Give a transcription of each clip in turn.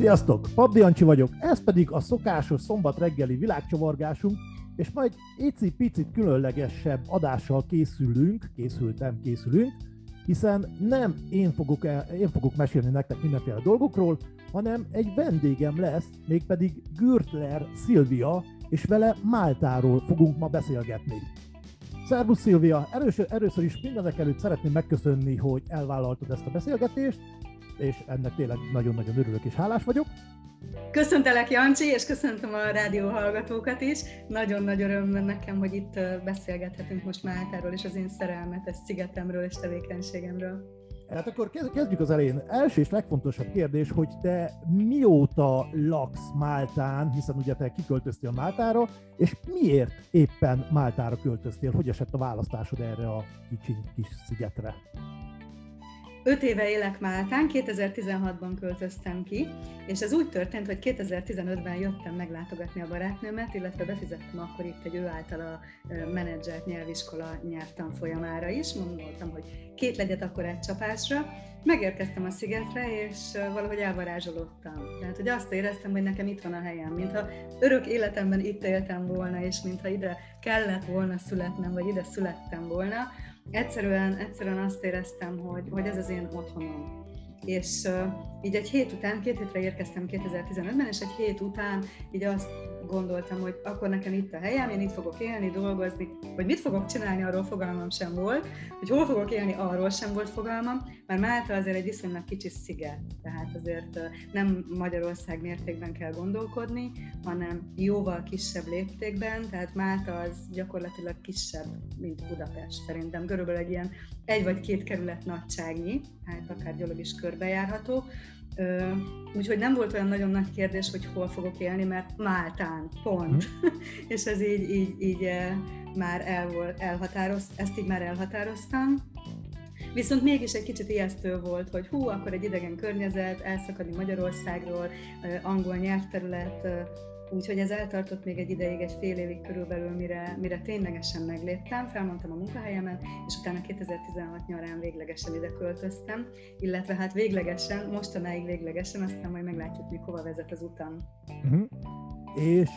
Sziasztok! Pabdi Ancsi vagyok, ez pedig a szokásos szombat reggeli világcsavargásunk, és majd icipicit különlegesebb adással készülünk, készültem, készülünk, hiszen nem én fogok, én fogok mesélni nektek mindenféle dolgokról, hanem egy vendégem lesz, mégpedig Gürtler Szilvia, és vele Máltáról fogunk ma beszélgetni. Szervusz Szilvia! Először, először is mindenek előtt szeretném megköszönni, hogy elvállaltad ezt a beszélgetést, és ennek tényleg nagyon-nagyon örülök és hálás vagyok. Köszöntelek Jancsi, és köszöntöm a rádió hallgatókat is. Nagyon nagy öröm nekem, hogy itt beszélgethetünk most Máltáról és az én szerelmetes szigetemről és tevékenységemről. Hát akkor kezdjük az elején. Első és legfontosabb kérdés, hogy te mióta laksz Máltán, hiszen ugye te kiköltöztél Máltára, és miért éppen Máltára költöztél? Hogy esett a választásod erre a kicsi kis szigetre? Öt éve élek Máltán, 2016-ban költöztem ki, és ez úgy történt, hogy 2015-ben jöttem meglátogatni a barátnőmet, illetve befizettem akkor itt egy ő által a menedzsert nyelviskola nyelvtan folyamára is. Mondtam, hogy két legyet akkor egy csapásra. Megérkeztem a szigetre, és valahogy elvarázsolódtam. Tehát, hogy azt éreztem, hogy nekem itt van a helyem, mintha örök életemben itt éltem volna, és mintha ide kellett volna születnem, vagy ide születtem volna egyszerűen, egyszerűen azt éreztem, hogy, hogy ez az én otthonom. És uh, így egy hét után, két hétre érkeztem 2015-ben, és egy hét után így azt gondoltam, hogy akkor nekem itt a helyem, én itt fogok élni, dolgozni, hogy mit fogok csinálni, arról fogalmam sem volt, hogy hol fogok élni, arról sem volt fogalmam, mert Málta azért egy viszonylag kicsi sziget, tehát azért nem Magyarország mértékben kell gondolkodni, hanem jóval kisebb léptékben, tehát Málta az gyakorlatilag kisebb, mint Budapest szerintem, körülbelül egy ilyen egy vagy két kerület nagyságnyi, hát akár gyalog is körbejárható, Úgyhogy nem volt olyan nagyon nagy kérdés, hogy hol fogok élni, mert Máltán, pont. Mm. és ez így, így, így már el volt, elhatároz, ezt így már elhatároztam. Viszont mégis egy kicsit ijesztő volt, hogy hú, akkor egy idegen környezet, elszakadni Magyarországról, angol nyelvterület, Úgyhogy ez eltartott még egy ideig, egy fél évig körülbelül, mire, mire ténylegesen megléptem, felmondtam a munkahelyemet, és utána 2016 nyarán véglegesen ide költöztem, illetve hát véglegesen, mostanáig véglegesen, aztán majd meglátjuk, még hova vezet az utam. Uh-huh. És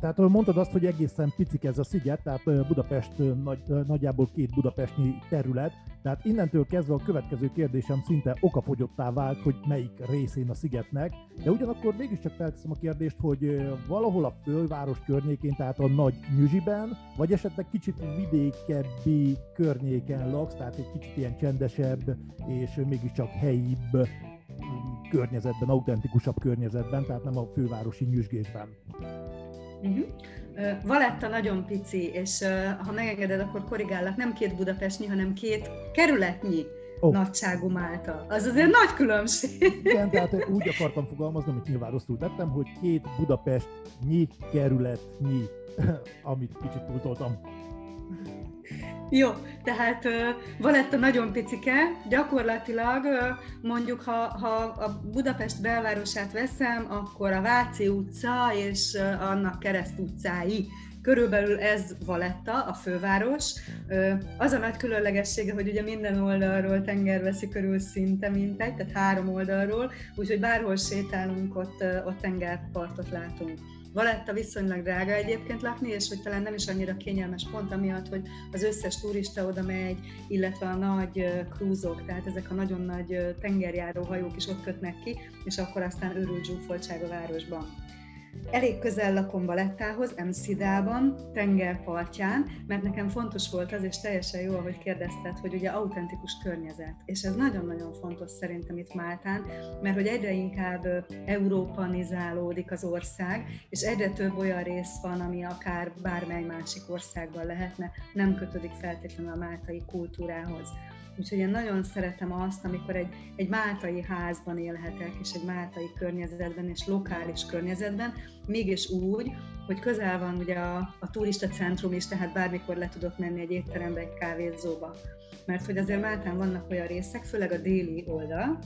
tehát mondtad azt, hogy egészen picik ez a sziget, tehát Budapest nagy, nagyjából két budapestnyi terület, tehát innentől kezdve a következő kérdésem szinte okafogyottá vált, hogy melyik részén a szigetnek, de ugyanakkor mégiscsak felteszem a kérdést, hogy valahol a főváros környékén, tehát a nagy nyüzsiben, vagy esetleg kicsit vidékebbi környéken laksz, tehát egy kicsit ilyen csendesebb és mégiscsak helyibb környezetben, autentikusabb környezetben, tehát nem a fővárosi nyüzsgésben. Uh-huh. Valetta nagyon pici, és ha megengeded, akkor korrigállak, nem két budapestnyi, hanem két kerületnyi oh. nagyságú Málta. Az azért nagy különbség. Igen, tehát úgy akartam fogalmazni, amit nyilván rosszul tettem, hogy két Budapestnyi kerületnyi, amit kicsit túltoltam. Jó, tehát Valetta nagyon picike, gyakorlatilag mondjuk, ha, ha a Budapest belvárosát veszem, akkor a Váci utca és annak kereszt utcái. Körülbelül ez Valetta, a főváros. Az a nagy különlegessége, hogy ugye minden oldalról tenger veszi körül szinte mintegy, tehát három oldalról, úgyhogy bárhol sétálunk, ott, ott tengerpartot látunk. Valetta viszonylag drága egyébként lakni, és hogy talán nem is annyira kényelmes pont amiatt, hogy az összes turista oda megy, illetve a nagy krúzok, tehát ezek a nagyon nagy tengerjáró hajók is ott kötnek ki, és akkor aztán őrült zsúfoltság a városban. Elég közel lakom Balettához, Emszidában, tengerpartján, mert nekem fontos volt az, és teljesen jó, ahogy kérdezted, hogy ugye autentikus környezet. És ez nagyon-nagyon fontos szerintem itt Máltán, mert hogy egyre inkább európanizálódik az ország, és egyre több olyan rész van, ami akár bármely másik országban lehetne, nem kötődik feltétlenül a máltai kultúrához. Úgyhogy én nagyon szeretem azt, amikor egy, egy máltai házban élhetek, és egy máltai környezetben, és lokális környezetben, mégis úgy, hogy közel van ugye a, a turista centrum is, tehát bármikor le tudok menni egy étterembe, egy kávézóba. Mert hogy azért Máltán vannak olyan részek, főleg a déli oldal,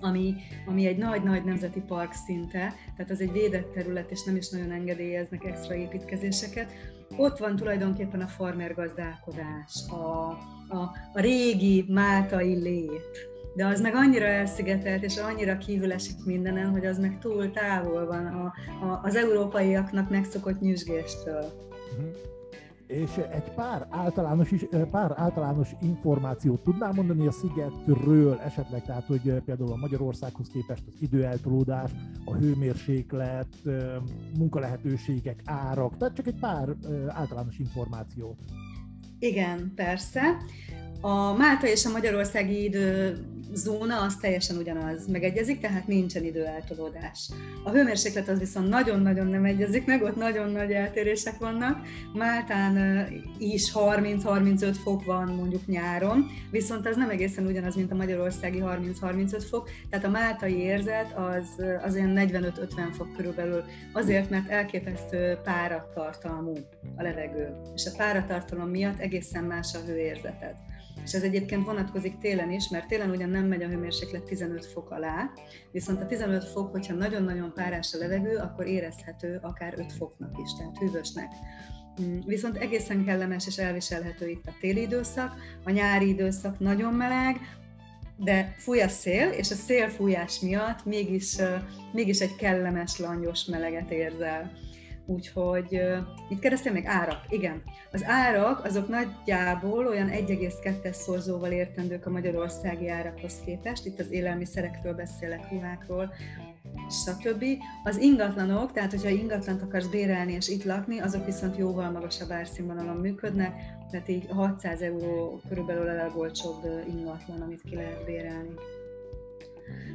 ami, ami egy nagy-nagy nemzeti park szinte, tehát az egy védett terület, és nem is nagyon engedélyeznek extra építkezéseket. Ott van tulajdonképpen a farmer gazdálkodás, a, a, a régi máltai lét, de az meg annyira elszigetelt, és annyira kívül esik mindenen, hogy az meg túl távol van a, a, az európaiaknak megszokott nyüzsgéstől. Uh-huh. És egy pár általános, is, pár általános információt tudnál mondani a szigetről esetleg, tehát hogy például a Magyarországhoz képest az időeltolódás, a hőmérséklet, munkalehetőségek, árak, tehát csak egy pár általános információt. Igen, persze. A Málta és a magyarországi időzóna az teljesen ugyanaz, megegyezik, tehát nincsen időeltolódás. A hőmérséklet az viszont nagyon-nagyon nem egyezik meg, ott nagyon nagy eltérések vannak. Máltán is 30-35 fok van mondjuk nyáron, viszont ez nem egészen ugyanaz, mint a magyarországi 30-35 fok, tehát a máltai érzet az, az olyan 45-50 fok körülbelül, azért, mert elképesztő páratartalmú a levegő, és a páratartalom miatt egészen más a hőérzeted és ez egyébként vonatkozik télen is, mert télen ugyan nem megy a hőmérséklet 15 fok alá, viszont a 15 fok, hogyha nagyon-nagyon párás a levegő, akkor érezhető akár 5 foknak is, tehát hűvösnek. Mm, viszont egészen kellemes és elviselhető itt a téli időszak, a nyári időszak nagyon meleg, de fúj a szél, és a szélfújás miatt mégis, mégis egy kellemes, langyos meleget érzel. Úgyhogy itt kerestem még árak. Igen, az árak azok nagyjából olyan 1,2-es szorzóval értendők a magyarországi árakhoz képest. Itt az élelmiszerekről beszélek, ruhákról, stb. Az ingatlanok, tehát hogyha ingatlant akarsz bérelni és itt lakni, azok viszont jóval magasabb árszínvonalon működnek, tehát így 600 euró körülbelül a legolcsóbb ingatlan, amit ki lehet bérelni.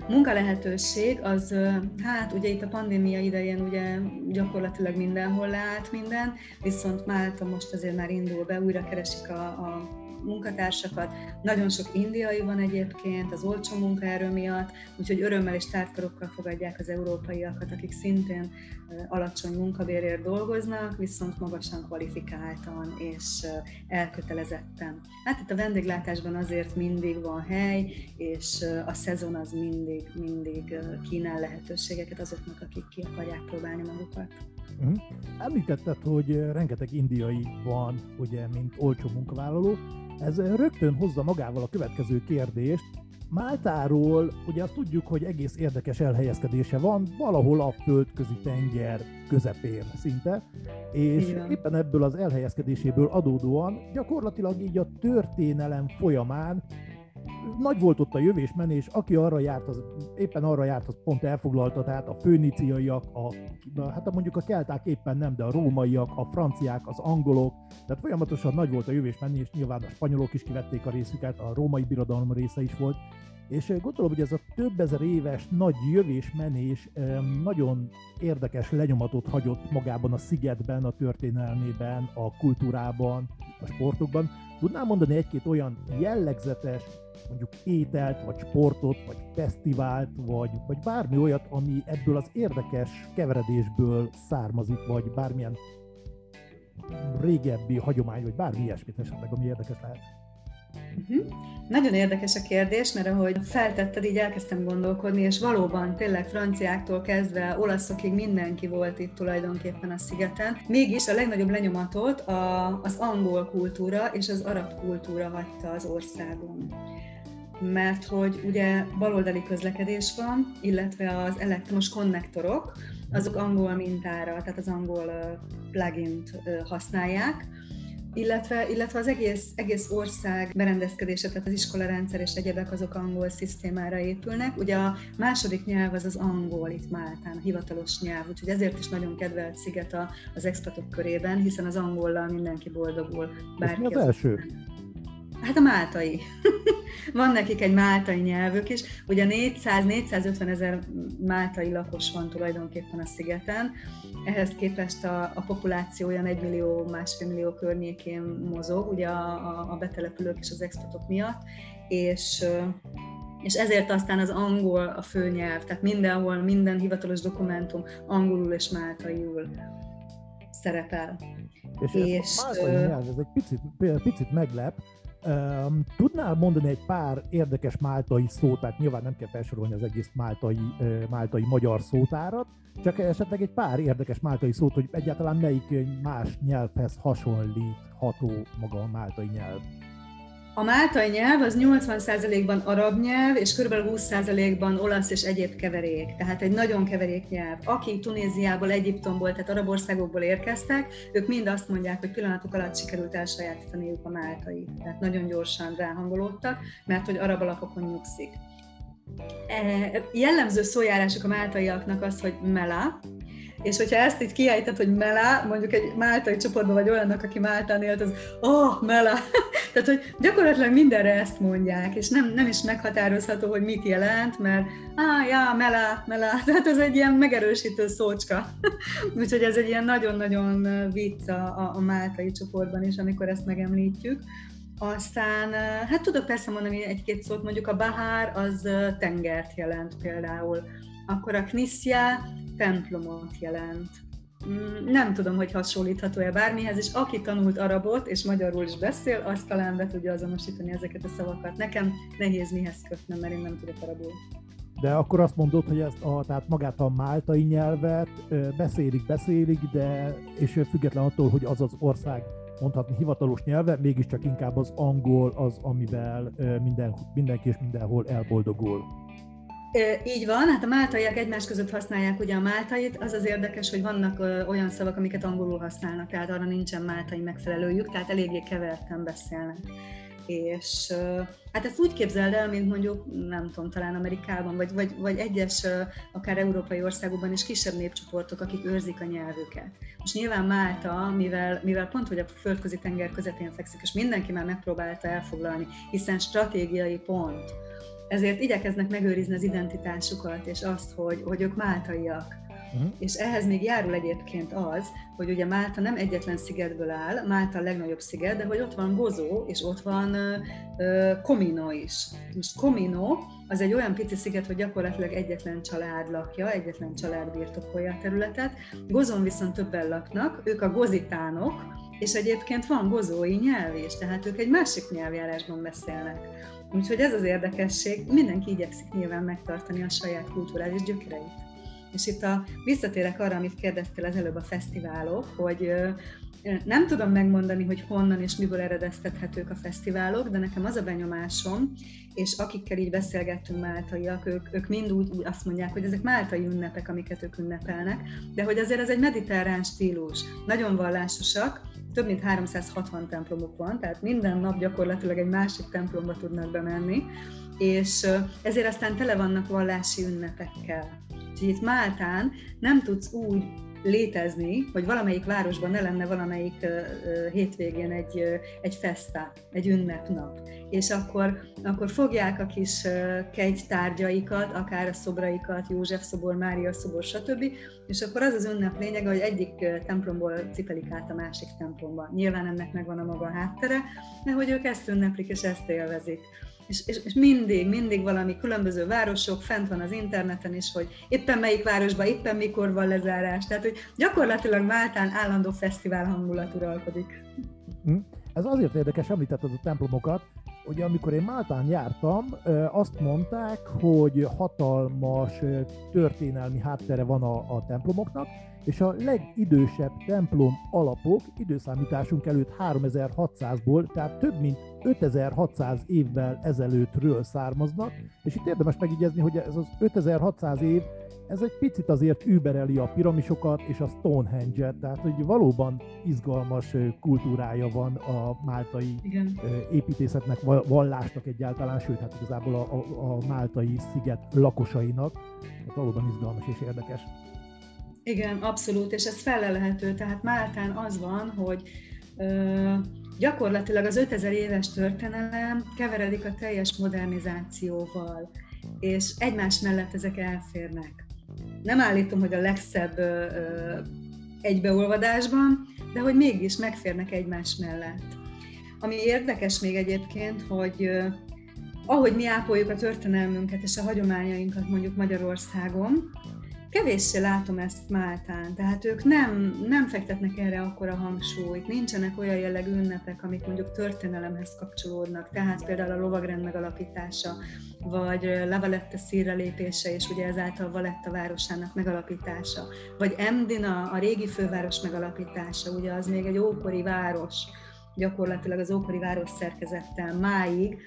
Munkalehetőség az, hát ugye itt a pandémia idején ugye gyakorlatilag mindenhol leállt minden, viszont Málta most azért már indul be, újra keresik a, a munkatársakat. Nagyon sok indiai van egyébként az olcsó munkaerő miatt, úgyhogy örömmel és tártkarokkal fogadják az európaiakat, akik szintén alacsony munkabérért dolgoznak, viszont magasan kvalifikáltan és elkötelezetten. Hát itt a vendéglátásban azért mindig van hely, és a szezon az mindig, mindig kínál lehetőségeket azoknak, akik ki akarják próbálni magukat. Uh-huh. Említetted, hogy rengeteg indiai van, ugye, mint olcsó munkavállaló. Ez rögtön hozza magával a következő kérdést. Máltáról ugye azt tudjuk, hogy egész érdekes elhelyezkedése van, valahol a földközi tenger közepén szinte, és Igen. éppen ebből az elhelyezkedéséből adódóan gyakorlatilag így a történelem folyamán nagy volt ott a jövés menés, aki arra járt, az éppen arra járt, az pont elfoglalta, tehát a főniciaiak, a, hát mondjuk a kelták éppen nem, de a rómaiak, a franciák, az angolok, tehát folyamatosan nagy volt a jövés menés, nyilván a spanyolok is kivették a részüket, a római birodalom része is volt, és gondolom, hogy ez a több ezer éves nagy jövés-menés nagyon érdekes lenyomatot hagyott magában a szigetben, a történelmében, a kultúrában, a sportokban. Tudnál mondani egy-két olyan jellegzetes mondjuk ételt, vagy sportot, vagy fesztivált, vagy, vagy bármi olyat, ami ebből az érdekes keveredésből származik, vagy bármilyen régebbi hagyomány, vagy bármi ilyesmit esetleg, ami érdekes lehet. Uh-huh. Nagyon érdekes a kérdés, mert ahogy feltetted, így elkezdtem gondolkodni, és valóban tényleg franciáktól kezdve olaszokig mindenki volt itt tulajdonképpen a szigeten. Mégis a legnagyobb lenyomatot a, az angol kultúra és az arab kultúra hagyta az országon mert hogy ugye baloldali közlekedés van, illetve az elektromos konnektorok, azok angol mintára, tehát az angol plugin-t használják, illetve, illetve az egész, egész ország berendezkedése, tehát az iskolarendszer és egyebek azok angol szisztémára épülnek. Ugye a második nyelv az az angol itt Máltán, a hivatalos nyelv, úgyhogy ezért is nagyon kedvelt sziget az expatok körében, hiszen az angollal mindenki boldogul. Bárki mi az, az első? Hát a máltai. van nekik egy máltai nyelvük is. Ugye 400-450 ezer máltai lakos van tulajdonképpen a szigeten. Ehhez képest a, a populációja 1 millió, másfél millió környékén mozog, ugye a, a, a betelepülők és az expatok miatt, és és ezért aztán az angol a főnyelv, tehát mindenhol, minden hivatalos dokumentum angolul és máltaiul szerepel. És, és ez a máltai nyelv, ez egy picit, picit meglep, Um, tudnál mondani egy pár érdekes máltai szót, tehát nyilván nem kell felsorolni az egész máltai, máltai magyar szótárat, csak esetleg egy pár érdekes máltai szót, hogy egyáltalán melyik más nyelvhez hasonlítható maga a máltai nyelv. A máltai nyelv az 80%-ban arab nyelv, és kb. 20%-ban olasz és egyéb keverék. Tehát egy nagyon keverék nyelv. Aki Tunéziából, Egyiptomból, tehát arab országokból érkeztek, ők mind azt mondják, hogy pillanatok alatt sikerült elsajátítaniuk a máltai. Tehát nagyon gyorsan ráhangolódtak, mert hogy arab alapokon nyugszik. E, jellemző szójárások a máltaiaknak az, hogy mela, és hogyha ezt így kiejted, hogy Mela, mondjuk egy máltai csoportban vagy olyannak, aki Máltán élt, az oh, Mela. Tehát, hogy gyakorlatilag mindenre ezt mondják, és nem, nem is meghatározható, hogy mit jelent, mert ah, ja, Mela, Mela, tehát ez egy ilyen megerősítő szócska. Úgyhogy ez egy ilyen nagyon-nagyon vicc a, a máltai csoportban is, amikor ezt megemlítjük. Aztán, hát tudok persze mondani egy-két szót, mondjuk a Bahár az tengert jelent például, akkor a Knissia templomot jelent. Mm, nem tudom, hogy hasonlítható-e bármihez, és aki tanult arabot és magyarul is beszél, az talán be tudja azonosítani ezeket a szavakat. Nekem nehéz mihez kötnem, mert én nem tudok arabul. De akkor azt mondod, hogy ezt a, tehát magát a máltai nyelvet beszélik, beszélik, de és független attól, hogy az az ország mondhatni hivatalos nyelve, mégiscsak inkább az angol az, amivel minden, mindenki és mindenhol elboldogul. Így van, hát a máltaiak egymás között használják ugye a máltait, az az érdekes, hogy vannak olyan szavak, amiket angolul használnak, tehát arra nincsen máltai megfelelőjük, tehát eléggé keverten beszélnek. És hát ezt úgy képzeld el, mint mondjuk, nem tudom, talán Amerikában, vagy, vagy, vagy egyes, akár európai országokban is kisebb népcsoportok, akik őrzik a nyelvüket. Most nyilván Málta, mivel, mivel pont, hogy a földközi tenger közepén fekszik, és mindenki már megpróbálta elfoglalni, hiszen stratégiai pont, ezért igyekeznek megőrizni az identitásukat, és azt, hogy, hogy ők máltaiak. Uh-huh. És ehhez még járul egyébként az, hogy ugye Málta nem egyetlen szigetből áll, Málta a legnagyobb sziget, de hogy ott van Gozó, és ott van uh, Komino is. Most Komino az egy olyan pici sziget, hogy gyakorlatilag egyetlen család lakja, egyetlen család birtokolja a területet. Gozon viszont többen laknak, ők a gozitánok, és egyébként van gozói nyelv is, tehát ők egy másik nyelvjárásban beszélnek. Úgyhogy ez az érdekesség, mindenki igyekszik nyilván megtartani a saját kulturális gyökereit. És itt a, visszatérek arra, amit kérdeztél az előbb a fesztiválok, hogy nem tudom megmondani, hogy honnan és miből eredeztethetők a fesztiválok, de nekem az a benyomásom, és akikkel így beszélgettünk máltaiak, ők, ők mind úgy, azt mondják, hogy ezek máltai ünnepek, amiket ők ünnepelnek, de hogy azért ez egy mediterrán stílus. Nagyon vallásosak, több mint 360 templomuk van, tehát minden nap gyakorlatilag egy másik templomba tudnak bemenni, és ezért aztán tele vannak vallási ünnepekkel. Úgyhogy itt Máltán nem tudsz úgy létezni, hogy valamelyik városban ne lenne valamelyik hétvégén egy, egy festa, egy ünnepnap. És akkor, akkor fogják a kis kegytárgyaikat, akár a szobraikat, József szobor, Mária szobor, stb. És akkor az az ünnep lényege, hogy egyik templomból cipelik át a másik templomba. Nyilván ennek megvan a maga háttere, de hogy ők ezt ünneplik és ezt élvezik és, és, és mindig, mindig valami különböző városok, fent van az interneten is, hogy éppen melyik városban, éppen mikor van lezárás. Tehát, hogy gyakorlatilag Máltán állandó fesztivál hangulat uralkodik. Hm? Ez azért érdekes, említetted a templomokat, hogy amikor én Máltán jártam, azt mondták, hogy hatalmas történelmi háttere van a, a templomoknak, és a legidősebb templom alapok időszámításunk előtt 3600-ból, tehát több mint 5600 évvel ezelőttről származnak, és itt érdemes megjegyezni, hogy ez az 5600 év, ez egy picit azért übereli a piramisokat és a Stonehenge-et, tehát hogy valóban izgalmas kultúrája van a máltai Igen. építészetnek, vallásnak egyáltalán, sőt, hát igazából a, a, a máltai sziget lakosainak, tehát valóban izgalmas és érdekes. Igen, abszolút, és ez felelhető. Tehát Máltán az van, hogy ö, gyakorlatilag az 5000 éves történelem keveredik a teljes modernizációval, és egymás mellett ezek elférnek. Nem állítom, hogy a legszebb ö, egybeolvadásban, de hogy mégis megférnek egymás mellett. Ami érdekes még egyébként, hogy ö, ahogy mi ápoljuk a történelmünket és a hagyományainkat mondjuk Magyarországon, kevéssé látom ezt Máltán, tehát ők nem, nem fektetnek erre akkora hangsúlyt, nincsenek olyan jellegű ünnepek, amik mondjuk történelemhez kapcsolódnak, tehát például a lovagrend megalapítása, vagy Lavaletta szírre lépése, és ugye ezáltal Valetta városának megalapítása, vagy Emdina, a régi főváros megalapítása, ugye az még egy ókori város, gyakorlatilag az ókori város szerkezettel máig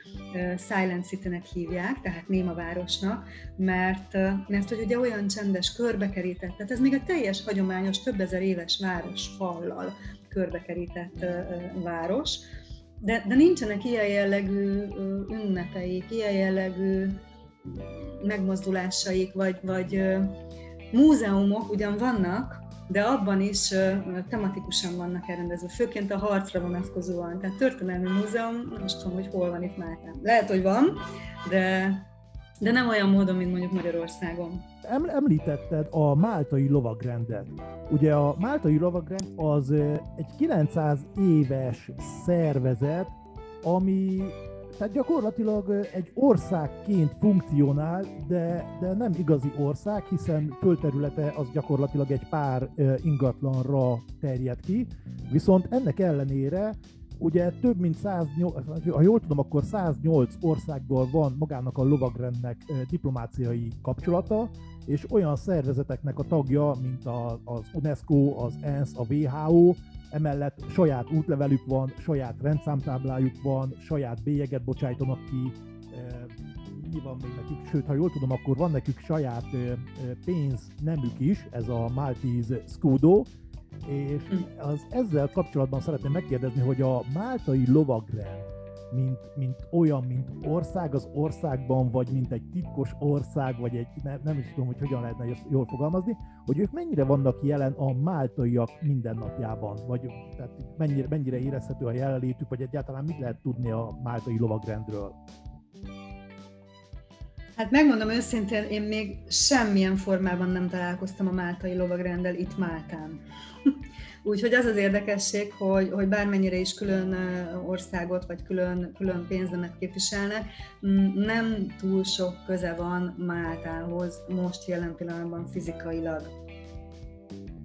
Silent City-nek hívják, tehát néma városnak, mert, mert hogy ugye olyan csendes, körbekerített, tehát ez még egy teljes hagyományos, több ezer éves város fallal körbekerített város, de, de nincsenek ilyen jellegű ünnepeik, ilyen jellegű megmozdulásaik, vagy, vagy múzeumok ugyan vannak, de abban is tematikusan vannak elrendezve, főként a harcra vonatkozóan. Tehát történelmi múzeum, nem is tudom, hogy hol van itt Máltán. Lehet, hogy van, de, de nem olyan módon, mint mondjuk Magyarországon. Említetted a máltai lovagrendet. Ugye a máltai lovagrend az egy 900 éves szervezet, ami tehát gyakorlatilag egy országként funkcionál, de, de nem igazi ország, hiszen földterülete az gyakorlatilag egy pár ingatlanra terjed ki, viszont ennek ellenére ugye több mint 108, ha jól tudom, akkor 108 országból van magának a lovagrendnek diplomáciai kapcsolata, és olyan szervezeteknek a tagja, mint az UNESCO, az ENSZ, a WHO, emellett saját útlevelük van, saját rendszámtáblájuk van, saját bélyeget bocsájtanak ki, mi van még nekik, sőt, ha jól tudom, akkor van nekük saját pénznemük is, ez a Maltese Scudo, és hm. az ezzel kapcsolatban szeretném megkérdezni, hogy a máltai lovagrend mint, mint olyan, mint ország az országban, vagy mint egy titkos ország, vagy egy, ne, nem is tudom, hogy hogyan lehetne ezt jól fogalmazni, hogy ők mennyire vannak jelen a máltaiak mindennapjában, vagy tehát mennyire, mennyire érezhető a jelenlétük, vagy egyáltalán mit lehet tudni a máltai lovagrendről? Hát megmondom őszintén, én még semmilyen formában nem találkoztam a máltai lovagrenddel itt Máltán. Úgyhogy az az érdekesség, hogy, hogy bármennyire is külön országot vagy külön, külön pénznemet képviselnek, nem túl sok köze van Máltához most jelen pillanatban fizikailag.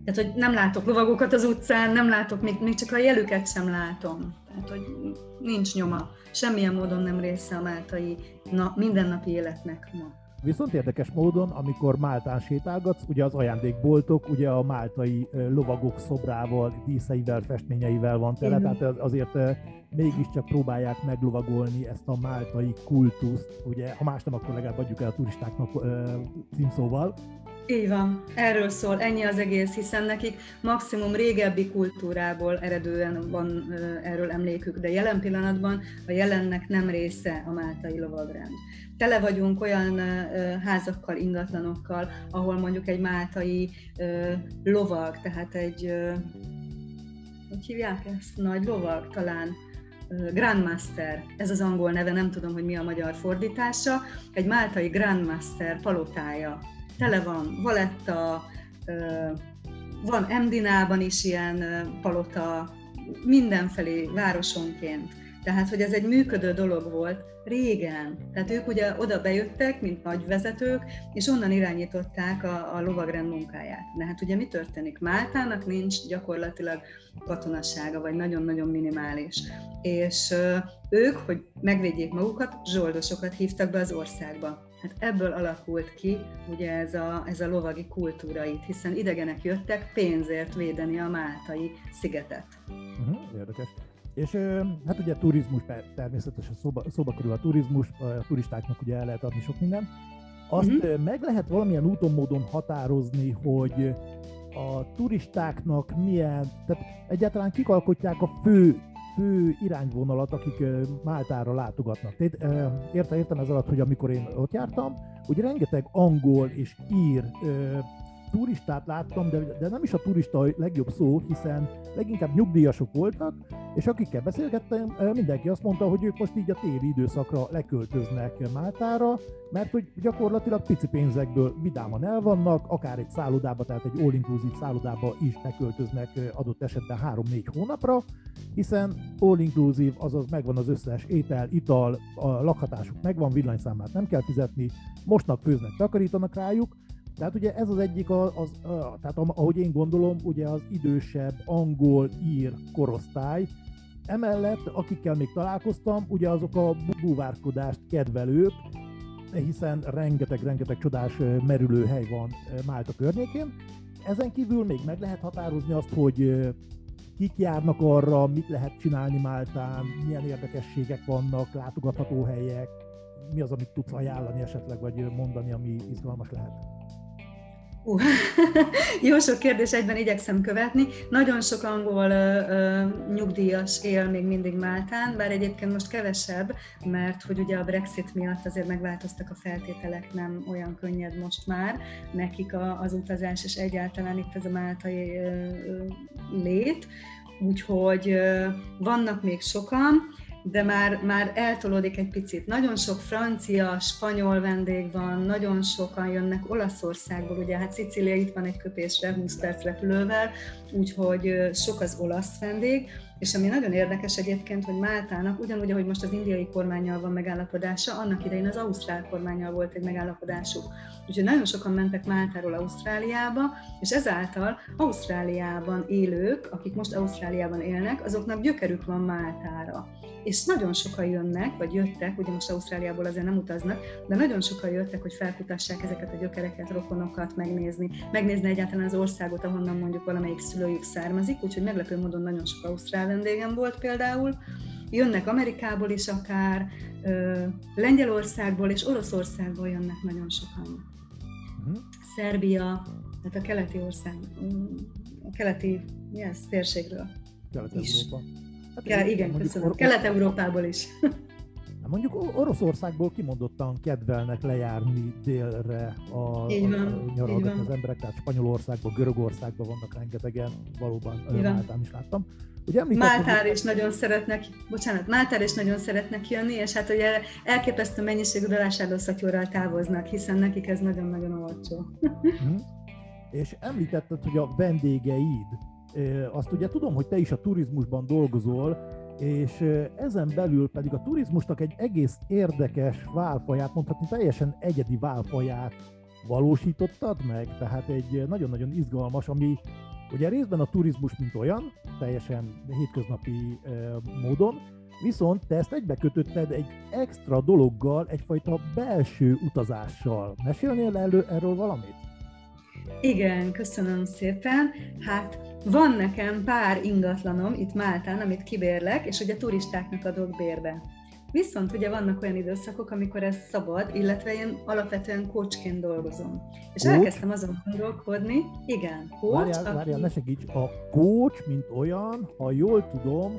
Tehát, hogy nem látok lovagokat az utcán, nem látok, még, még csak a jelüket sem látom. Tehát, hogy nincs nyoma. Semmilyen módon nem része a máltai na, mindennapi életnek ma. Viszont érdekes módon, amikor Máltán sétálgatsz, ugye az ajándékboltok, ugye a máltai lovagok szobrával, díszeivel, festményeivel van tele, Igen. tehát azért mégiscsak próbálják meglovagolni ezt a máltai kultuszt, ugye, ha más nem, akkor legalább adjuk el a turistáknak címszóval. Így van, erről szól, ennyi az egész, hiszen nekik maximum régebbi kultúrából eredően van erről emlékük, de jelen pillanatban a jelennek nem része a máltai lovagrend. Tele vagyunk olyan házakkal, ingatlanokkal, ahol mondjuk egy máltai lovag, tehát egy, hogy hívják ezt, nagy lovag talán, Grandmaster, ez az angol neve, nem tudom, hogy mi a magyar fordítása, egy máltai Grandmaster palotája tele van Valetta, van Emdinában is ilyen palota, mindenfelé városonként. Tehát, hogy ez egy működő dolog volt régen. Tehát ők ugye oda bejöttek, mint nagy vezetők, és onnan irányították a, a lovagrend munkáját. De hát ugye mi történik? Máltának nincs gyakorlatilag katonassága, vagy nagyon-nagyon minimális. És ők, hogy megvédjék magukat, zsoldosokat hívtak be az országba. Hát ebből alakult ki ugye ez a, ez a lovagi kultúra itt, hiszen idegenek jöttek pénzért védeni a máltai szigetet. Uh-huh, érdekes. És hát ugye turizmus, természetesen szóba, szóba kerül a turizmus, a turistáknak ugye el lehet adni sok minden. Azt uh-huh. meg lehet valamilyen úton, módon határozni, hogy a turistáknak milyen, tehát egyáltalán kikalkotják a fő fő irányvonalat, akik Máltára látogatnak. Tehát érte, értem ez alatt, hogy amikor én ott jártam, ugye rengeteg angol és ír turistát láttam, de, de nem is a turista a legjobb szó, hiszen leginkább nyugdíjasok voltak, és akikkel beszélgettem, mindenki azt mondta, hogy ők most így a téli időszakra leköltöznek Máltára, mert hogy gyakorlatilag pici pénzekből vidáman el vannak, akár egy szállodába, tehát egy all-inclusive szállodába is beköltöznek adott esetben 3-4 hónapra, hiszen all-inclusive, azaz megvan az összes étel, ital, a lakhatásuk megvan, villanyszámlát nem kell fizetni, mostnak főznek, takarítanak rájuk, tehát ugye ez az egyik, az, az, tehát ahogy én gondolom, ugye az idősebb angol, ír korosztály, Emellett, akikkel még találkoztam, ugye azok a búvárkodást kedvelők, hiszen rengeteg-rengeteg csodás merülőhely van Málta környékén. Ezen kívül még meg lehet határozni azt, hogy kik járnak arra, mit lehet csinálni Máltán, milyen érdekességek vannak, látogatható helyek, mi az, amit tudsz ajánlani esetleg, vagy mondani, ami izgalmas lehet? Uh, jó sok kérdés egyben igyekszem követni. Nagyon sok angol uh, nyugdíjas él még mindig Máltán, bár egyébként most kevesebb, mert hogy ugye a Brexit miatt azért megváltoztak a feltételek, nem olyan könnyed most már nekik a, az utazás, és egyáltalán itt ez a máltai uh, lét. Úgyhogy uh, vannak még sokan, de már, már eltolódik egy picit. Nagyon sok francia, spanyol vendég van, nagyon sokan jönnek Olaszországból, ugye hát Szicília itt van egy köpésre, 20 perc repülővel, úgyhogy sok az olasz vendég, és ami nagyon érdekes egyébként, hogy Máltának, ugyanúgy, ahogy most az indiai kormányjal van megállapodása, annak idején az ausztrál kormányjal volt egy megállapodásuk. Úgyhogy nagyon sokan mentek Máltáról Ausztráliába, és ezáltal Ausztráliában élők, akik most Ausztráliában élnek, azoknak gyökerük van Máltára és nagyon sokan jönnek, vagy jöttek, ugye most Ausztráliából azért nem utaznak, de nagyon sokan jöttek, hogy felkutassák ezeket a gyökereket, rokonokat megnézni, megnézni egyáltalán az országot, ahonnan mondjuk valamelyik szülőjük származik, úgyhogy meglepő módon nagyon sok ausztrál vendégem volt például. Jönnek Amerikából is akár, Lengyelországból és Oroszországból jönnek nagyon sokan. Uh-huh. Szerbia, tehát a keleti ország, a keleti ez, térségről. Kelet-Európa. Hát ja, igen, köszönöm. Or- Kelet-Európából is. Mondjuk Oroszországból kimondottan kedvelnek lejárni délre a, így van, a nyaralgatni az emberek, tehát Spanyolországban, Görögországban vannak rengetegen, valóban Máltán is láttam. Ugye Máltár hogy... is nagyon szeretnek, bocsánat, Máltár is nagyon szeretnek jönni, és hát ugye elképesztő mennyiségű bevásárlószatyorral távoznak, hiszen nekik ez nagyon-nagyon olcsó. Mhm. és említetted, hogy a vendégeid azt ugye tudom, hogy te is a turizmusban dolgozol, és ezen belül pedig a turizmusnak egy egész érdekes válfaját, mondhatni teljesen egyedi válfaját valósítottad meg, tehát egy nagyon-nagyon izgalmas, ami ugye részben a turizmus, mint olyan, teljesen hétköznapi módon, viszont te ezt egybekötötted egy extra dologgal, egyfajta belső utazással. Mesélnél elő, erről valamit? Igen, köszönöm szépen. Hát van nekem pár ingatlanom itt Máltán, amit kibérlek, és ugye turistáknak adok bérbe. Viszont ugye vannak olyan időszakok, amikor ez szabad, illetve én alapvetően coachként dolgozom. És coach? elkezdtem azon gondolkodni, igen, coach. Várjál, aki... várjál, ne segíts, a coach, mint olyan, ha jól tudom,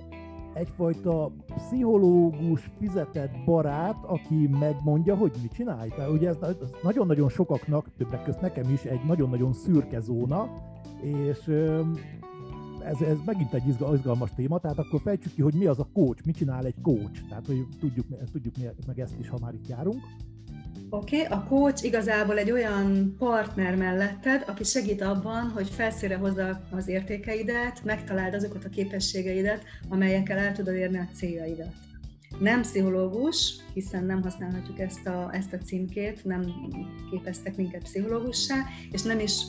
egyfajta pszichológus fizetett barát, aki megmondja, hogy mit csinálj. Tehát ugye ez, ez nagyon-nagyon sokaknak, többek között nekem is egy nagyon-nagyon szürke zóna, és ez, ez megint egy izgalmas téma, tehát akkor fejtsük ki, hogy mi az a coach, mit csinál egy coach, tehát hogy tudjuk, tudjuk meg ezt is, ha már itt járunk. Oké, okay, a coach igazából egy olyan partner melletted, aki segít abban, hogy felszíre hozza az értékeidet, megtaláld azokat a képességeidet, amelyekkel el tudod érni a céljaidat. Nem pszichológus, hiszen nem használhatjuk ezt a, ezt a címkét, nem képeztek minket pszichológussá, és nem is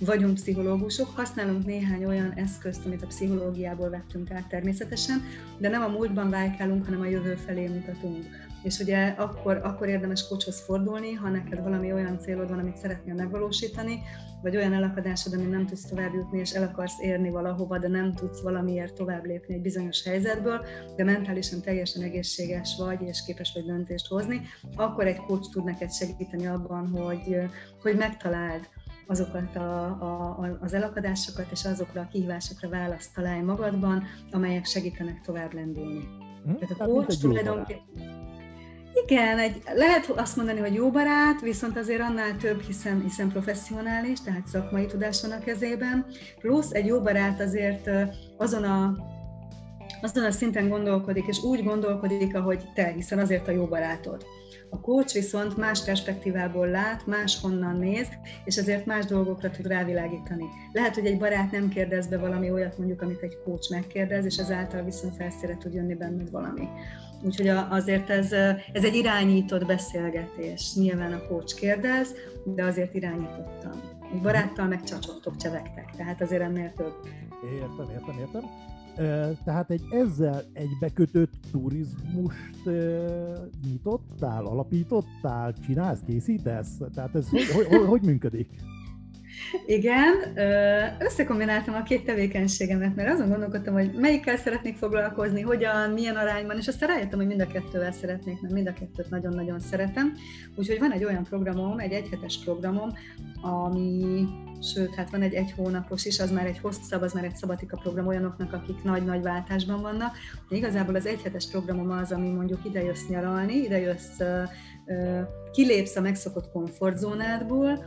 vagyunk pszichológusok, használunk néhány olyan eszközt, amit a pszichológiából vettünk át természetesen, de nem a múltban vájkálunk, hanem a jövő felé mutatunk. És ugye akkor, akkor érdemes kocshoz fordulni, ha neked valami olyan célod van, amit szeretnél megvalósítani, vagy olyan elakadásod, ami nem tudsz tovább jutni, és el akarsz érni valahova, de nem tudsz valamiért tovább lépni egy bizonyos helyzetből, de mentálisan teljesen egészséges vagy, és képes vagy döntést hozni, akkor egy coach tud neked segíteni abban, hogy, hogy megtaláld azokat a, a, az elakadásokat, és azokra a kihívásokra választ találj magadban, amelyek segítenek tovább lendülni. Hm? Tehát a coach tulajdonképpen igen, egy, lehet azt mondani, hogy jó barát, viszont azért annál több, hiszen, hiszen professzionális, tehát szakmai tudás van a kezében. Plusz egy jó barát azért azon a azon a szinten gondolkodik, és úgy gondolkodik, ahogy te, hiszen azért a jó barátod. A coach viszont más perspektívából lát, más honnan néz, és ezért más dolgokra tud rávilágítani. Lehet, hogy egy barát nem kérdez be valami olyat, mondjuk, amit egy coach megkérdez, és ezáltal viszont felszíre tud jönni benned valami. Úgyhogy azért ez, ez egy irányított beszélgetés. Nyilván a coach kérdez, de azért irányítottam. Egy baráttal megcsacsogtok, csevegtek, tehát azért ennél több. Értem, értem, értem. Tehát egy ezzel egybekötött turizmust nyitottál, alapítottál, csinálsz, készítesz? Tehát ez hogy, hogy, hogy működik? Igen, összekombináltam a két tevékenységemet, mert azon gondolkodtam, hogy melyikkel szeretnék foglalkozni, hogyan, milyen arányban, és aztán rájöttem, hogy mind a kettővel szeretnék, mert mind a kettőt nagyon-nagyon szeretem. Úgyhogy van egy olyan programom, egy egyhetes programom, ami, sőt, hát van egy egy hónapos is, az már egy hosszabb, az már egy szabatika program olyanoknak, akik nagy-nagy váltásban vannak. De igazából az egyhetes programom az, ami mondjuk ide jössz nyaralni, ide jössz, kilépsz a megszokott komfortzónádból,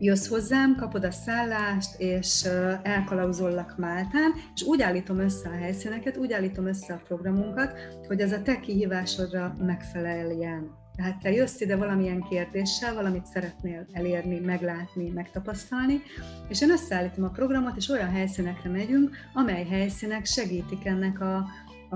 jössz hozzám, kapod a szállást, és elkalauzollak Máltán, és úgy állítom össze a helyszíneket, úgy állítom össze a programunkat, hogy ez a te kihívásodra megfeleljen. Tehát te jössz ide valamilyen kérdéssel, valamit szeretnél elérni, meglátni, megtapasztalni, és én összeállítom a programot, és olyan helyszínekre megyünk, amely helyszínek segítik ennek a,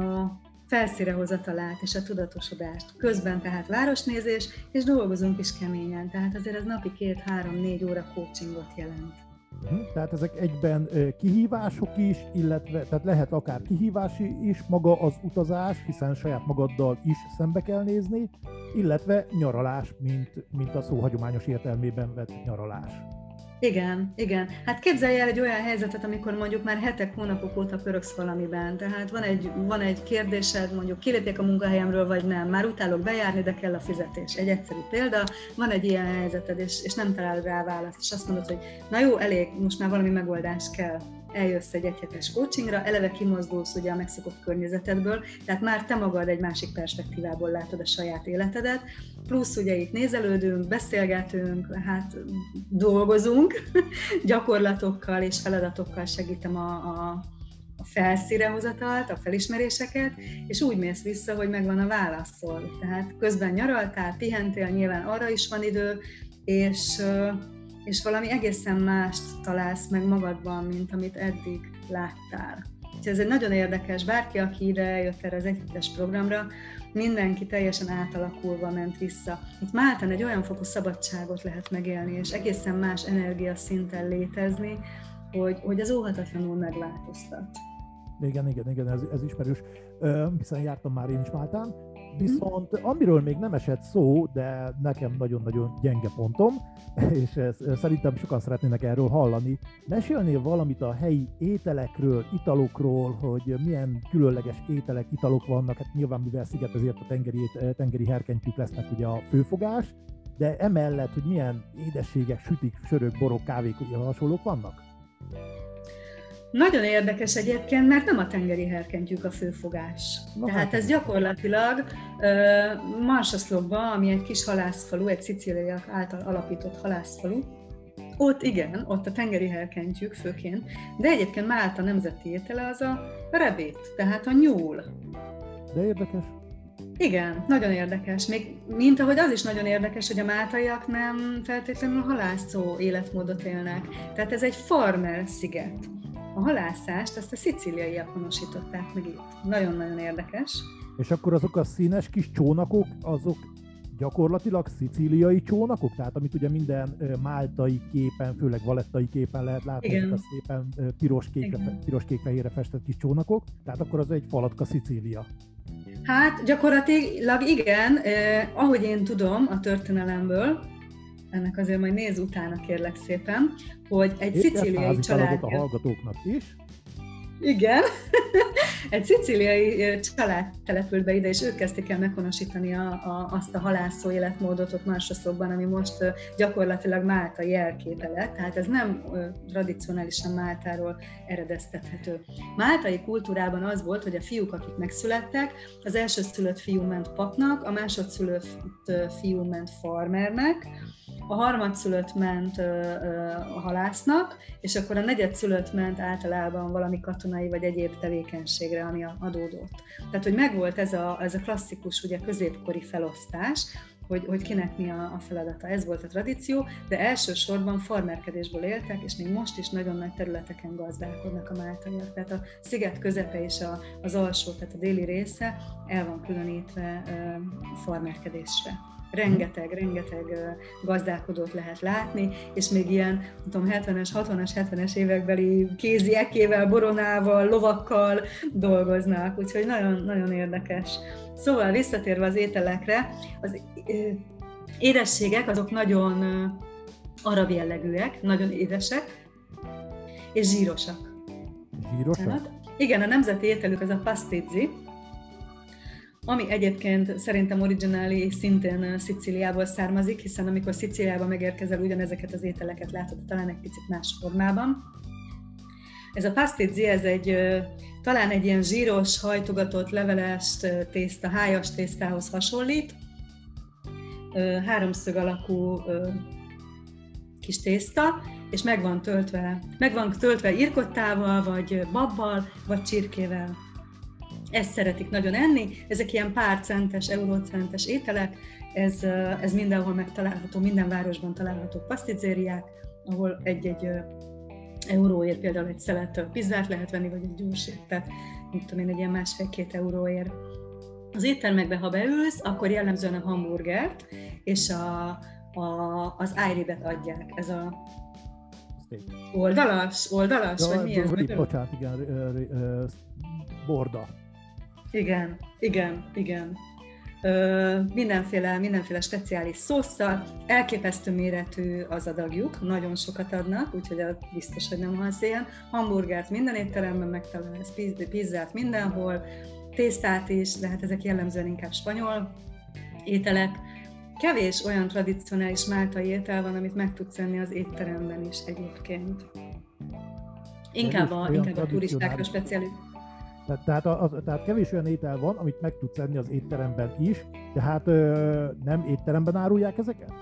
a felszíre hozatalát és a tudatosodást. Közben tehát városnézés, és dolgozunk is keményen, tehát azért ez napi két, három, négy óra coachingot jelent. Mhm, tehát ezek egyben kihívások is, illetve tehát lehet akár kihívási is maga az utazás, hiszen saját magaddal is szembe kell nézni, illetve nyaralás, mint, mint a szó hagyományos értelmében vett nyaralás. Igen, igen. Hát képzelj el egy olyan helyzetet, amikor mondjuk már hetek, hónapok óta pöröksz valamiben. Tehát van egy, van egy kérdésed, mondjuk kilépjek a munkahelyemről, vagy nem. Már utálok bejárni, de kell a fizetés. Egy egyszerű példa, van egy ilyen helyzeted, és, és nem találod rá választ, és azt mondod, hogy na jó, elég, most már valami megoldás kell eljössz egy egyhetes coachingra, eleve kimozdulsz ugye a megszokott környezetedből, tehát már te magad egy másik perspektívából látod a saját életedet, plusz ugye itt nézelődünk, beszélgetünk, hát dolgozunk, gyakorlatokkal és feladatokkal segítem a, a a felszíre hozatalt, a felismeréseket, és úgy mész vissza, hogy megvan a válaszol. Tehát közben nyaraltál, pihentél, nyilván arra is van idő, és és valami egészen mást találsz meg magadban, mint amit eddig láttál. Úgyhogy ez egy nagyon érdekes, bárki, aki ide jött erre az egyhetes programra, mindenki teljesen átalakulva ment vissza. Itt Máltán egy olyan fokú szabadságot lehet megélni, és egészen más energiaszinten létezni, hogy, hogy az óhatatlanul megváltoztat. Igen, igen, igen, ez, ez ismerős, hiszen jártam már én is Máltán, Viszont amiről még nem esett szó, de nekem nagyon-nagyon gyenge pontom, és szerintem sokan szeretnének erről hallani, mesélnél valamit a helyi ételekről, italokról, hogy milyen különleges ételek, italok vannak, hát nyilván mivel sziget ezért a tengeri, tengeri herkentyűk lesznek ugye a főfogás, de emellett, hogy milyen édességek, sütik, sörök, borok, kávék, hasonlók vannak? Nagyon érdekes egyébként, mert nem a tengeri herkentjük a főfogás. No, Tehát hát ez gyakorlatilag uh, Marsaszlogba, ami egy kis halászfalu, egy szicíliaiak által alapított halászfalu, ott igen, ott a tengeri herkentjük főként, de egyébként Málta nemzeti étele az a rebét, tehát a nyúl. De érdekes. Igen, nagyon érdekes. Még, mint ahogy az is nagyon érdekes, hogy a máltaiak nem feltétlenül halászó életmódot élnek. Tehát ez egy farmer sziget a halászást azt a szicíliaiak honosították meg itt. Nagyon-nagyon érdekes. És akkor azok a színes kis csónakok, azok gyakorlatilag szicíliai csónakok? Tehát amit ugye minden máltai képen, főleg valettai képen lehet látni, Igen. a szépen piros-kékre, piros-kék-fehérre festett kis csónakok. Tehát akkor az egy falatka Szicília. Hát gyakorlatilag igen, eh, ahogy én tudom a történelemből, ennek azért majd néz utána kérlek szépen, hogy egy szicíliai család... a hallgatóknak is. Igen. Egy szicíliai család települt be ide, és ők kezdték el meghonosítani a, a, azt a halászó életmódot ott Mársoszlóban, ami most gyakorlatilag Málta jelképe lett, tehát ez nem tradicionálisan Máltáról eredeztethető. Máltai kultúrában az volt, hogy a fiúk, akik megszülettek, az első szülött fiú ment papnak, a másodszülött fiú ment farmernek, a harmadszülött ment a halásznak, és akkor a negyedszülött ment általában valami katonai vagy egyéb tevékenységre, ami adódott. Tehát, hogy megvolt ez a, ez a klasszikus, ugye középkori felosztás, hogy, hogy kinek mi a, a feladata. Ez volt a tradíció, de elsősorban farmerkedésből éltek, és még most is nagyon nagy területeken gazdálkodnak a máltaiak. Tehát a sziget közepe és a, az alsó, tehát a déli része el van különítve farmerkedésre rengeteg, rengeteg gazdálkodót lehet látni, és még ilyen, tudom, 70-es, 60-as, 70-es évekbeli kézi ekével, boronával, lovakkal dolgoznak, úgyhogy nagyon, nagyon érdekes. Szóval visszatérve az ételekre, az édességek azok nagyon arab jellegűek, nagyon édesek, és zsírosak. Zsírosak? Hát, igen, a nemzeti ételük az a pastizzi, ami egyébként szerintem origináli szintén Szicíliából származik, hiszen amikor Szicíliába megérkezel, ugyanezeket az ételeket látod talán egy picit más formában. Ez a pastizzi, ez egy talán egy ilyen zsíros, hajtogatott, leveles tészta, hájas tésztához hasonlít. Háromszög alakú kis tészta, és meg van töltve, meg van töltve irkottával, vagy babbal, vagy csirkével. Ezt szeretik nagyon enni, ezek ilyen pár centes, eurócentes ételek, ez, ez mindenhol megtalálható, minden városban található pasztizzériák, ahol egy-egy euróért például egy szelet pizzát lehet venni, vagy egy gyúrsét, tehát mit tudom én, egy ilyen másfél-két euróért. Az éttermekbe, ha beülsz, akkor jellemzően a hamburgert és a, a, az ájribet adják. Ez a oldalas, oldalas, ja, vagy mi ez? Bocsánat, igen, borda. Igen, igen, igen. Ö, mindenféle, mindenféle speciális szószal, elképesztő méretű az adagjuk, nagyon sokat adnak, úgyhogy biztos, hogy nem halsz ilyen. Hamburgert minden étteremben megtalálsz, pizzát mindenhol, tésztát is, de hát ezek jellemzően inkább spanyol ételek. Kevés olyan tradicionális máltai étel van, amit meg tudsz enni az étteremben is egyébként. Inkább a, inkább a turistákra speciális. Tehát, tehát, az, tehát kevés olyan étel van, amit meg tudsz enni az étteremben is, tehát ö, nem étteremben árulják ezeket?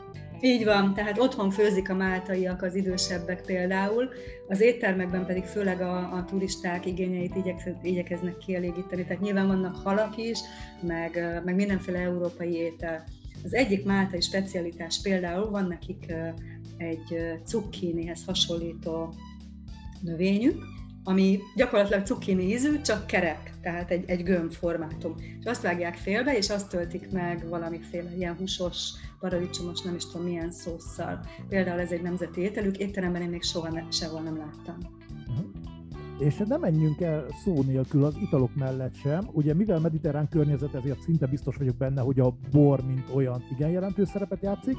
Így van, tehát otthon főzik a máltaiak, az idősebbek például, az éttermekben pedig főleg a, a turisták igényeit igyekez, igyekeznek kielégíteni, tehát nyilván vannak halak is, meg, meg mindenféle európai étel. Az egyik máltai specialitás például van nekik egy cukkinihez hasonlító növényük, ami gyakorlatilag cukkini ízű, csak kerek, tehát egy, egy gömb formátum. És azt vágják félbe, és azt töltik meg valamiféle ilyen húsos, paradicsomos, nem is tudom milyen szószal. Például ez egy nemzeti ételük, étteremben én még soha ne, sehol nem láttam. Uh-huh. És nem menjünk el szó nélkül az italok mellett sem. Ugye mivel mediterrán környezet, ezért szinte biztos vagyok benne, hogy a bor, mint olyan igen jelentős szerepet játszik.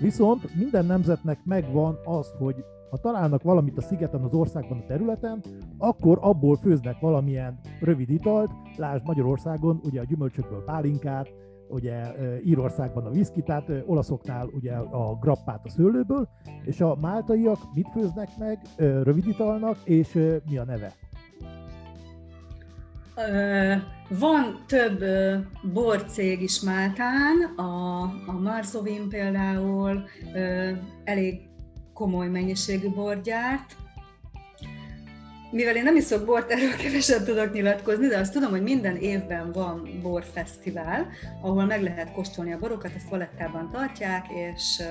Viszont minden nemzetnek megvan az, hogy ha találnak valamit a szigeten, az országban, a területen, akkor abból főznek valamilyen rövid italt, lásd Magyarországon ugye a gyümölcsökből pálinkát, ugye Írországban a tehát olaszoknál ugye a grappát a szőlőből, és a máltaiak mit főznek meg rövid italnak, és mi a neve? Van több borcég is Máltán, a, a Marsovin például elég komoly mennyiségű borgyárt. Mivel én nem iszok bort, erről keveset tudok nyilatkozni, de azt tudom, hogy minden évben van borfesztivál, ahol meg lehet kóstolni a borokat, ezt valettában tartják, és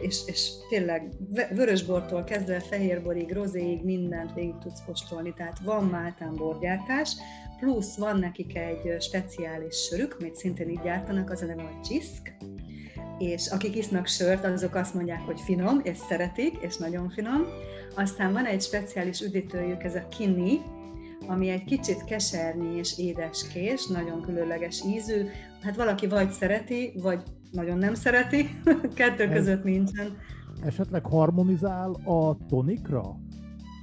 és, és tényleg vörösbortól kezdve fehérborig, rozéig mindent végig tudsz kóstolni, tehát van Máltán borgyártás, plusz van nekik egy speciális sörük, amit szintén így gyártanak, az a neve a csiszk, és akik isznak sört, azok azt mondják, hogy finom, és szeretik, és nagyon finom. Aztán van egy speciális üdítőjük, ez a kini, ami egy kicsit kesernyés és édeskés, nagyon különleges ízű. Hát valaki vagy szereti, vagy nagyon nem szereti, kettő ez között nincsen. Esetleg harmonizál a tonikra?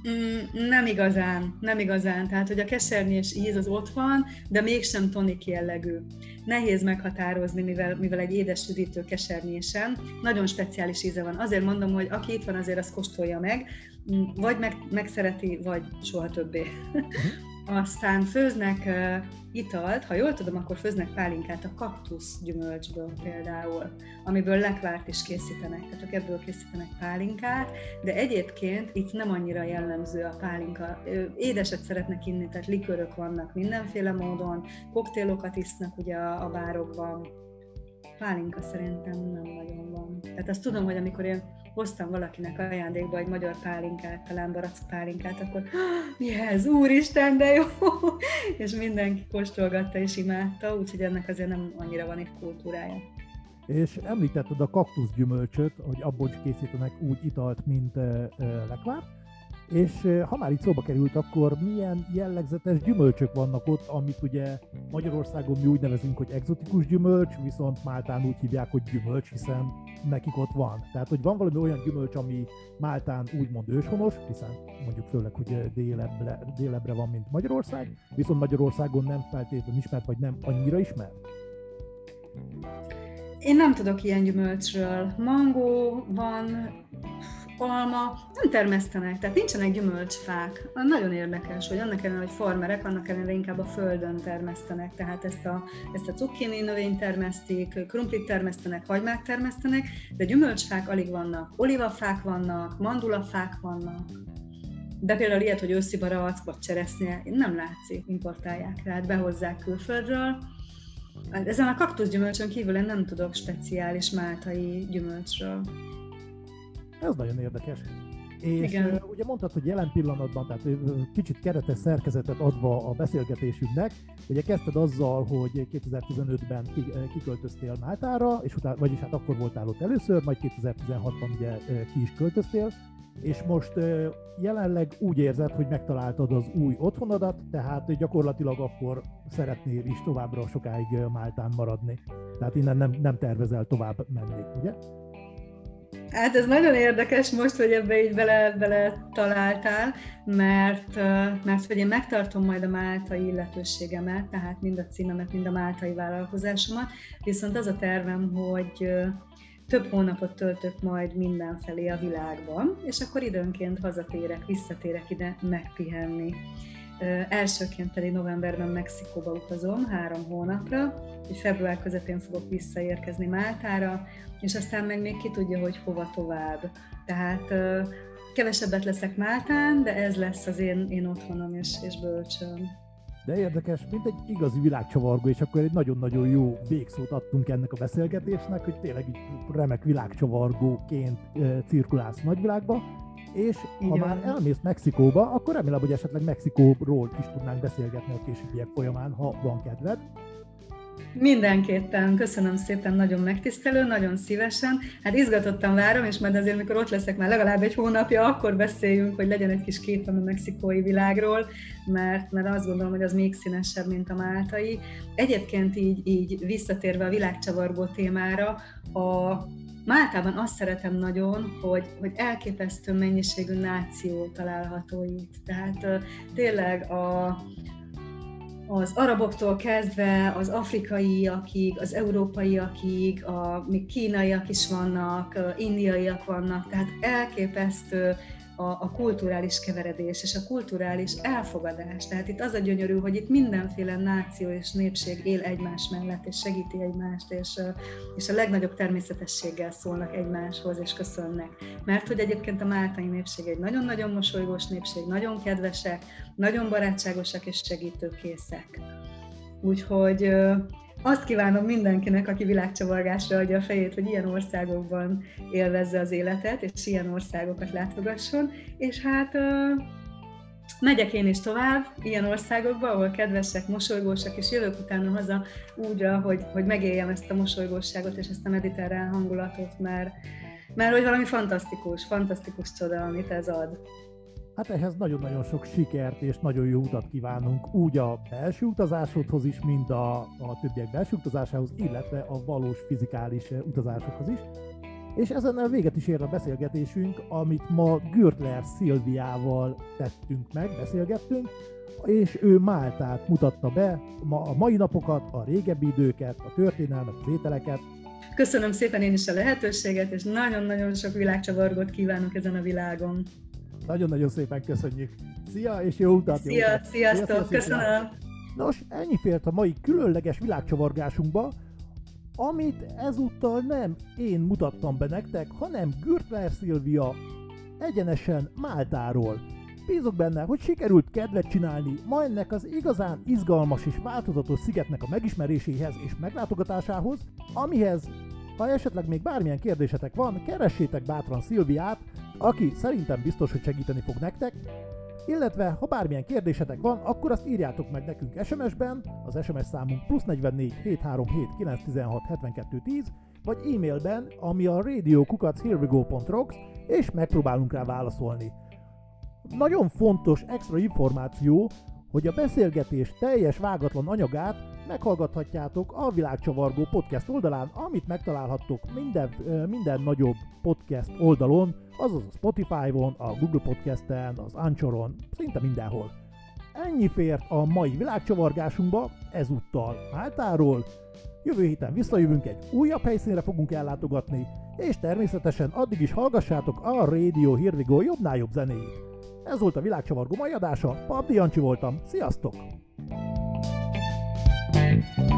Mm, nem igazán, nem igazán. Tehát, hogy a kesernyés íz az ott van, de mégsem tonik jellegű. Nehéz meghatározni, mivel, mivel egy édes üdítő kesernyésen nagyon speciális íze van. Azért mondom, hogy aki itt van, azért azt kóstolja meg, mm, vagy meg, megszereti, vagy soha többé. Aztán főznek italt, ha jól tudom, akkor főznek pálinkát a kaktusz gyümölcsből például, amiből lekvárt is készítenek, tehát ebből készítenek pálinkát, de egyébként itt nem annyira jellemző a pálinka. Édeset szeretnek inni, tehát likörök vannak mindenféle módon, koktélokat isznak ugye a bárokban, pálinka szerintem nem nagyon van. Tehát azt tudom, hogy amikor én hoztam valakinek ajándékba egy magyar pálinkát, talán barack pálinkát, akkor mi ez, úristen, de jó! és mindenki kóstolgatta és imádta, úgyhogy ennek azért nem annyira van egy kultúrája. És említetted a kaktuszgyümölcsöt, hogy abból is készítenek úgy italt, mint uh, lekvár. És ha már itt szóba került, akkor milyen jellegzetes gyümölcsök vannak ott, amit ugye Magyarországon mi úgy nevezünk, hogy exotikus gyümölcs, viszont Máltán úgy hívják, hogy gyümölcs, hiszen nekik ott van. Tehát, hogy van valami olyan gyümölcs, ami Máltán úgymond őshonos, hiszen mondjuk főleg, hogy délebbre, délebbre van, mint Magyarország, viszont Magyarországon nem feltétlenül ismert, vagy nem annyira ismert. Én nem tudok ilyen gyümölcsről. Mangó van, alma, nem termesztenek, tehát nincsenek gyümölcsfák. Nagyon érdekes, hogy annak ellenére, hogy farmerek, annak ellenére inkább a földön termesztenek, tehát ezt a, ezt a cukkini növényt termesztik, krumplit termesztenek, hagymák termesztenek, de gyümölcsfák alig vannak, olivafák vannak, mandulafák vannak. De például ilyet, hogy őszi vagy cseresznye, nem látszik, importálják, tehát behozzák külföldről. Ezen a kaktuszgyümölcsön kívül én nem tudok speciális máltai gyümölcsről. Ez nagyon érdekes. És Igen. ugye mondtad, hogy jelen pillanatban, tehát kicsit keretes szerkezetet adva a beszélgetésünknek, ugye kezdted azzal, hogy 2015-ben kiköltöztél Máltára, és utána, vagyis hát akkor voltál ott először, majd 2016-ban ugye ki is költöztél, és most jelenleg úgy érzed, hogy megtaláltad az új otthonodat, tehát gyakorlatilag akkor szeretnél is továbbra sokáig Máltán maradni. Tehát innen nem, nem tervezel tovább menni, ugye? Hát ez nagyon érdekes most, hogy ebbe így bele, bele találtál, mert, mert hogy én megtartom majd a máltai illetőségemet, tehát mind a címemet, mind a máltai vállalkozásomat, viszont az a tervem, hogy több hónapot töltök majd mindenfelé a világban, és akkor időnként hazatérek, visszatérek ide megpihenni. Elsőként pedig novemberben Mexikóba utazom három hónapra, hogy február közepén fogok visszaérkezni Máltára, és aztán meg még ki tudja, hogy hova tovább. Tehát kevesebbet leszek Máltán, de ez lesz az én, én otthonom és, és bölcsöm. De érdekes, mint egy igazi világcsavargó, és akkor egy nagyon-nagyon jó végszót adtunk ennek a beszélgetésnek, hogy tényleg így remek világcsavargóként cirkulálsz nagyvilágba, és ha Igen. már elmész Mexikóba, akkor remélem, hogy esetleg Mexikóról is tudnánk beszélgetni a későbbiek folyamán, ha van kedved. Mindenképpen, köszönöm szépen, nagyon megtisztelő, nagyon szívesen. Hát izgatottan várom, és majd azért, mikor ott leszek már legalább egy hónapja, akkor beszéljünk, hogy legyen egy kis képem a mexikói világról, mert, mert azt gondolom, hogy az még színesebb, mint a máltai. Egyébként így, így visszatérve a világcsavargó témára, a Máltában azt szeretem nagyon, hogy, hogy elképesztő mennyiségű náció található itt. Tehát tényleg a, az araboktól kezdve az afrikaiakig, az európaiakig, a, még kínaiak is vannak, indiaiak vannak, tehát elképesztő a, a kulturális keveredés és a kulturális elfogadás. Tehát itt az a gyönyörű, hogy itt mindenféle náció és népség él egymás mellett, és segíti egymást, és, és a legnagyobb természetességgel szólnak egymáshoz, és köszönnek. Mert hogy egyébként a máltai népség egy nagyon-nagyon mosolygós népség, nagyon kedvesek, nagyon barátságosak és segítőkészek. Úgyhogy azt kívánom mindenkinek, aki világcsavargásra adja a fejét, hogy ilyen országokban élvezze az életet, és ilyen országokat látogasson, és hát megyek én is tovább ilyen országokba, ahol kedvesek, mosolygósak, és jövök utána haza úgyra, hogy, hogy megéljem ezt a mosolygóságot és ezt a mediterrán hangulatot, mert, mert hogy valami fantasztikus, fantasztikus csoda, amit ez ad. Hát ehhez nagyon-nagyon sok sikert és nagyon jó utat kívánunk, úgy a belső utazásodhoz is, mint a, a többiek belső utazásához, illetve a valós fizikális eh, utazásokhoz is. És ezen véget is ér a beszélgetésünk, amit ma Gürtler Szilviával tettünk meg, beszélgettünk, és ő Máltát mutatta be, ma, a mai napokat, a régebbi időket, a történelmet, az ételeket. Köszönöm szépen én is a lehetőséget, és nagyon-nagyon sok világcsavargot kívánok ezen a világon. Nagyon-nagyon szépen köszönjük. Szia, és jó utat! Szia, jó utat. sziasztok, szia, szia, szia, köszönöm! Nos, ennyi fért a mai különleges világcsavargásunkba, amit ezúttal nem én mutattam be nektek, hanem Gürtler Szilvia egyenesen Máltáról. Bízok benne, hogy sikerült kedvet csinálni ma ennek az igazán izgalmas és változatos szigetnek a megismeréséhez és meglátogatásához, amihez ha esetleg még bármilyen kérdésetek van, keressétek bátran Szilviát, aki szerintem biztos, hogy segíteni fog nektek, illetve ha bármilyen kérdésetek van, akkor azt írjátok meg nekünk SMS-ben, az SMS számunk plusz 44 737 916 72 10, vagy e-mailben, ami a radiokukachherewego.rocks, és megpróbálunk rá válaszolni. Nagyon fontos extra információ, hogy a beszélgetés teljes vágatlan anyagát meghallgathatjátok a Világcsavargó podcast oldalán, amit megtalálhattok minden, minden nagyobb podcast oldalon, azaz a Spotify-on, a Google Podcast-en, az Anchoron, szinte mindenhol. Ennyi fért a mai világcsavargásunkba, ezúttal Máltáról. Jövő héten visszajövünk, egy újabb helyszínre fogunk ellátogatni, és természetesen addig is hallgassátok a Radio Here We Go jobbnál jobb zenéjét. Ez volt a Világcsavargó mai adása, Pap Diancsi voltam, sziasztok! thank you